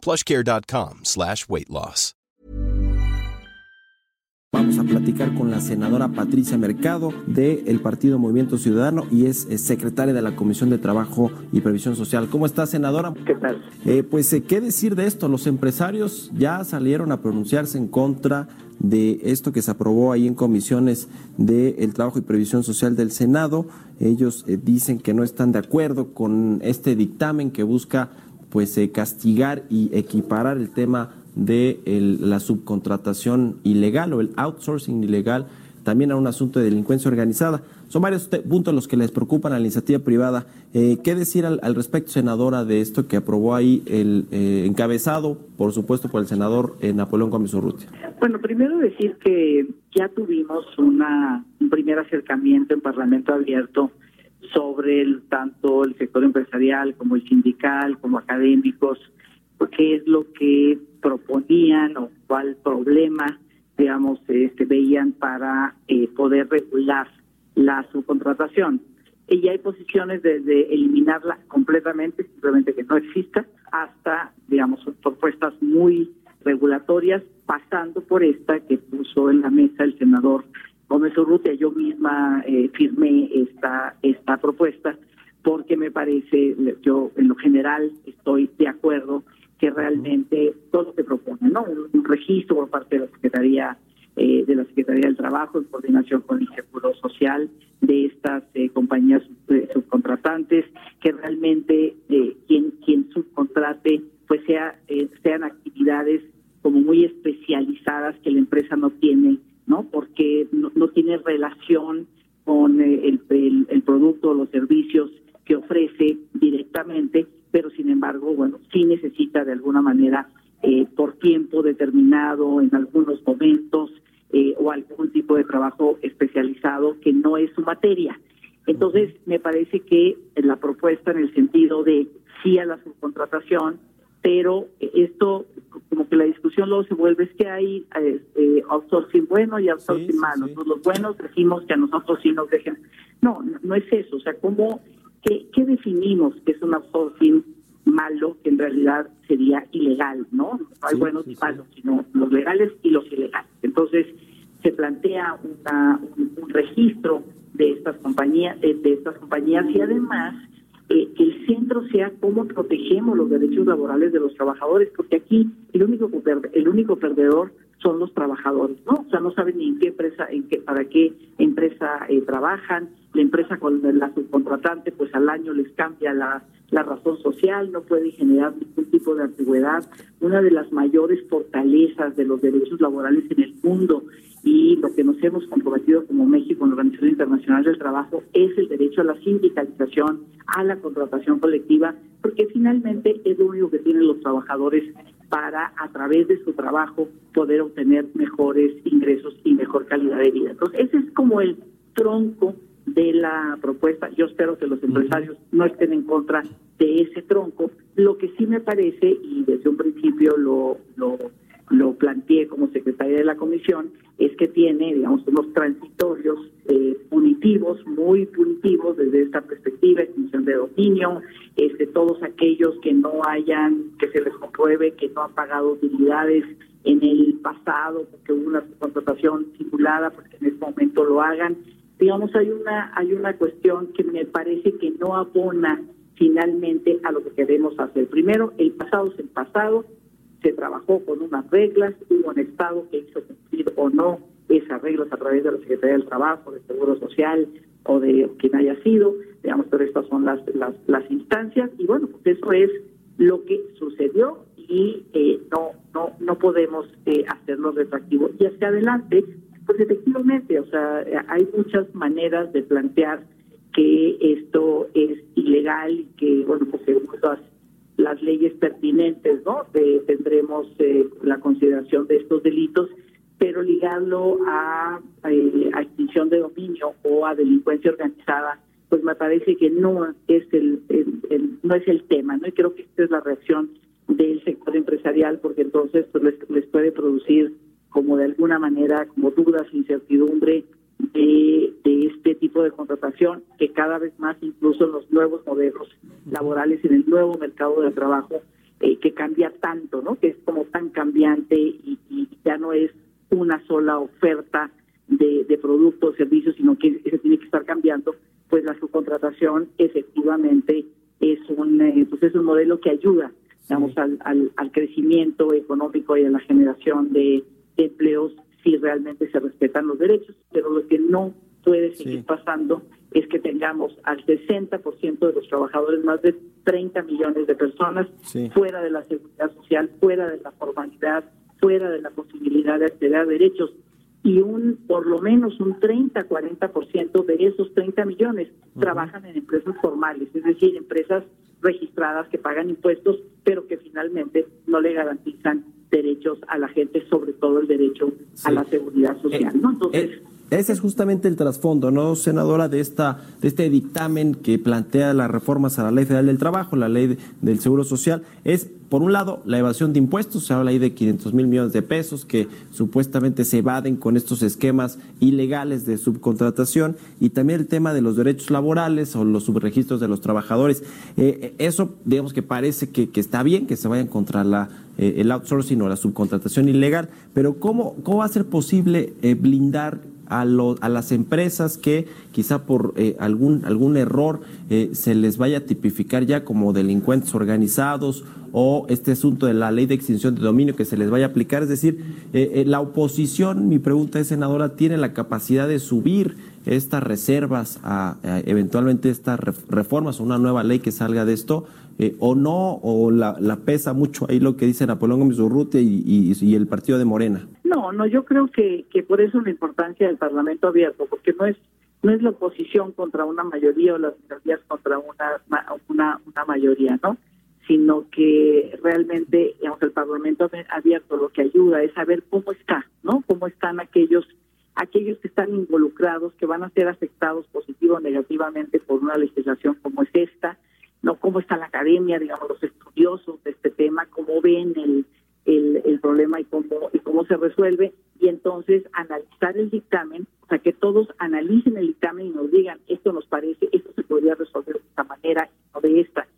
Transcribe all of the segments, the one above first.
plushcare.com slash weight loss. Vamos a platicar con la senadora Patricia Mercado del Partido Movimiento Ciudadano y es, es secretaria de la Comisión de Trabajo y Previsión Social. ¿Cómo está, senadora? ¿Qué tal? Eh, pues, eh, ¿qué decir de esto? Los empresarios ya salieron a pronunciarse en contra de esto que se aprobó ahí en comisiones del Trabajo y Previsión Social del Senado. Ellos eh, dicen que no están de acuerdo con este dictamen que busca pues eh, castigar y equiparar el tema de la subcontratación ilegal o el outsourcing ilegal también a un asunto de delincuencia organizada. Son varios puntos los que les preocupan a la iniciativa privada. Eh, ¿Qué decir al, al, respecto, senadora, de esto que aprobó ahí el eh, encabezado, por supuesto, por el senador eh, Napoleón Gómez? Bueno, primero decir que ya tuvimos una, un primer acercamiento en Parlamento Abierto sobre el, tanto el sector empresarial como el sindical, como académicos, qué es lo que proponían o cuál problema, digamos, este, veían para eh, poder regular la subcontratación. Y hay posiciones desde eliminarla completamente, simplemente que no exista, hasta, digamos, propuestas muy regulatorias, pasando por esta que puso en la mesa el senador Gómez Urrutia. Yo misma eh, firmé esta, esta propuesta porque me parece, yo en lo general estoy de acuerdo que realmente todo que propone, ¿no? Un, registro por parte de la Secretaría eh, de la Secretaría del Trabajo en coordinación con el Seguro Social de estas eh, compañías subcontratantes, que realmente eh, quien quien subcontrate pues sea sean actividades como muy especializadas que la empresa no tiene, ¿no? Tiene relación con el, el, el producto o los servicios que ofrece directamente pero sin embargo, bueno, sí necesita de alguna manera eh, por tiempo determinado en algunos momentos eh, o algún tipo de trabajo especializado que no es su materia. Entonces, me parece que la propuesta en el sentido de sí a la subcontratación, pero esto, como que la discusión luego se vuelve, es que hay eh, outsourcing bueno y outsourcing malo. Los buenos decimos que a nosotros sí nos dejen. No, no es eso. O sea, ¿cómo ¿Qué, ¿Qué, definimos que es un outsourcing malo que en realidad sería ilegal, ¿no? No hay buenos ni malos, sino los legales y los ilegales. Entonces, se plantea una, un, un, registro de estas compañías, de, de estas compañías y además eh, que el centro sea cómo protegemos los derechos laborales de los trabajadores, porque aquí el único el único perdedor son los trabajadores, ¿no? O sea, no saben ni en qué empresa, en qué, para qué empresa eh, trabajan, la empresa con la subcontratante, pues al año les cambia la, la razón social, no puede generar ningún tipo de antigüedad. Una de las mayores fortalezas de los derechos laborales en el mundo y lo que nos hemos comprometido como México en la Organización Internacional del Trabajo es el derecho a la sindicalización, a la contratación colectiva, porque finalmente es lo único que tienen los trabajadores para, a través de su trabajo, poder obtener mejores ingresos y mejor calidad de vida. Entonces, ese es como el tronco de la propuesta. Yo espero que los empresarios no estén en contra de ese tronco. Lo que sí me parece, y desde un principio lo, lo, lo planteé como secretaria de la comisión, que tiene, digamos, unos transitorios eh, punitivos, muy punitivos desde esta perspectiva, extinción de dominio, este, todos aquellos que no hayan, que se les compruebe que no han pagado utilidades en el pasado, porque hubo una contratación simulada, porque en este momento lo hagan, digamos hay una hay una cuestión que me parece que no abona finalmente a lo que queremos hacer. Primero, el pasado es el pasado, se trabajó con unas reglas, hubo un Estado que hizo cumplir o no esas reglas a través de la Secretaría del Trabajo, del Seguro Social o de quien haya sido, digamos, pero estas son las, las, las instancias y bueno, pues eso es lo que sucedió y eh, no no no podemos eh, hacerlo retractivo. Y hacia adelante pues efectivamente, o sea, hay muchas maneras de plantear que esto es ilegal y que, bueno, pues según las, leyes pertinentes, ¿no? tendremos eh, la consideración de estos delitos, pero ligarlo a, eh, extinción de dominio o a delincuencia organizada, pues me parece que no es el, no es el tema, ¿no? Y creo que esta es la reacción del sector empresarial, porque entonces pues les, les puede producir como de alguna manera como dudas, incertidumbre de, de este tipo de contratación, que cada vez más incluso en los nuevos modelos laborales, en el nuevo mercado de trabajo, eh, que cambia tanto, ¿no? Que es como tan cambiante y, ya no es una sola oferta de, de productos servicios, sino que se tiene que estar cambiando, pues la subcontratación efectivamente es un, eh, pues es un modelo que ayuda, digamos, al, al, al crecimiento económico y a la generación de empleos si realmente se respetan los derechos, pero lo que no puede seguir pasando es que tengamos al 60% de los trabajadores, más de 30 millones de personas, fuera de la seguridad social, fuera de la formalidad, fuera de la posibilidad de acceder a derechos y un por lo menos un 30-40% de esos 30 millones trabajan en empresas formales, es decir, empresas registradas que pagan impuestos, pero que finalmente no le garantizan derechos a la gente, sobre todo el derecho a la seguridad social. ¿no? Entonces, eh, ese es justamente el trasfondo, ¿no, senadora, de esta de este dictamen que plantea las reformas a la Ley Federal del Trabajo, la Ley del Seguro Social? Es, por un lado, la evasión de impuestos, se habla ahí de 500 mil millones de pesos que supuestamente se evaden con estos esquemas ilegales de subcontratación y también el tema de los derechos laborales o los subregistros de los trabajadores. Eh, eh, eso, digamos que parece que, que está bien, que se vayan contra la eh, el outsourcing o la subcontratación ilegal, pero ¿cómo, cómo va a ser posible blindar a, a las empresas que quizá por eh, algún, algún error eh, se les vaya a tipificar ya como delincuentes organizados o este asunto de la ley de extinción de dominio que se les vaya a aplicar. Es decir, eh, la oposición, mi pregunta es, senadora, ¿tiene la capacidad de subir estas reservas a, eventualmente estas reformas o una nueva ley que salga de esto? O no, o la, pesa mucho ahí lo que dice Napoleón Gómez Urrutia y, y el partido de Morena. No, no, yo creo que, que por eso la importancia del Parlamento abierto, porque no es no es la oposición contra una mayoría o las minorías contra una, una, una mayoría, ¿no? Sino que realmente, digamos, el Parlamento abierto lo que ayuda es saber cómo está, ¿no? Cómo están aquellos aquellos que están involucrados, que van a ser afectados positivo o negativamente por una legislación como es esta, no cómo está la academia, digamos, los estudiosos de este tema, cómo ven el, el, el problema y cómo, y cómo se resuelve, y entonces analizar el dictamen, o sea, que todos analicen el dictamen y nos digan, esto nos parece, esto se podría resolver de esta manera no de esta.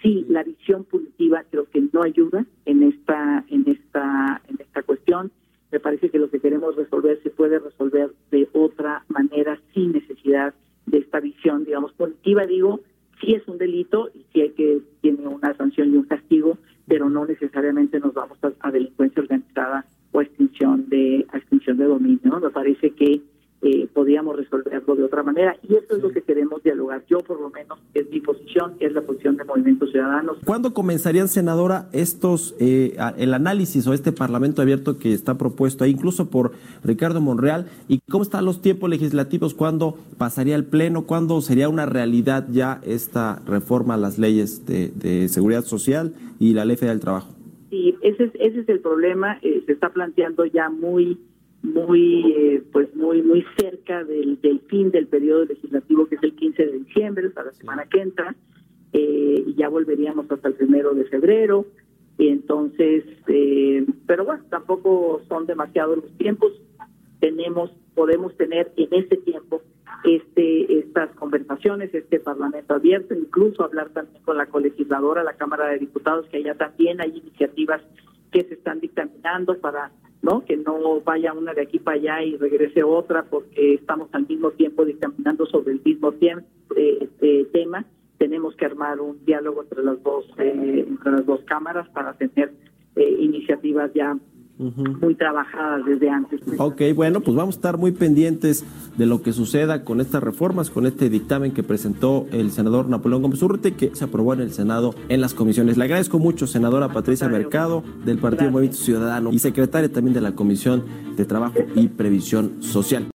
Sí, la visión punitiva creo que no ayuda en esta, en esta cuestión. Me parece que lo que queremos resolver se puede resolver de otra manera sin necesidad de esta visión, digamos, punitiva. Digo, sí es un delito y sí hay que tiene una sanción y un castigo, pero no necesariamente nos vamos a, delincuencia organizada o extinción de Me parece que eh, podríamos resolverlo de otra manera y eso es lo que queremos dialogar. Yo por lo menos es mi posición, es la posición de Movimiento Ciudadanos. ¿Cuándo comenzarían, senadora, estos eh, el análisis o este Parlamento abierto que está propuesto ahí, incluso por Ricardo Monreal? ¿Y cómo están los tiempos legislativos? ¿Cuándo pasaría el Pleno? ¿Cuándo sería una realidad ya esta reforma a las leyes de, seguridad social y la Ley Federal del Trabajo? Sí, ese es, ese es el problema. Eh, se está planteando ya muy muy eh, pues muy muy cerca del, del fin del periodo legislativo que es el 15 de diciembre, para la semana que entra, eh, y ya volveríamos hasta el primero de febrero. Y entonces, eh, pero bueno, tampoco son demasiados los tiempos. Tenemos, podemos tener en ese tiempo este estas conversaciones, este parlamento abierto, incluso hablar también con la colegisladora, la Cámara de Diputados, que allá también hay iniciativas que se están dictaminando para ¿no? Que no vaya una de aquí para allá y regrese otra porque estamos al mismo tiempo dictaminando sobre el mismo tiempo, eh, eh, tema. Tenemos que armar un diálogo entre las dos eh, entre las dos cámaras para tener iniciativas ya muy trabajadas desde antes. Ok, bueno, pues vamos a estar muy pendientes de lo que suceda con estas reformas, con este dictamen que presentó el senador Napoleón Gómez que se aprobó en el Senado en las comisiones. Le agradezco mucho, senadora Patricia Mercado, del Partido Movimiento Ciudadano y secretaria también de la Comisión de Trabajo y Previsión Social.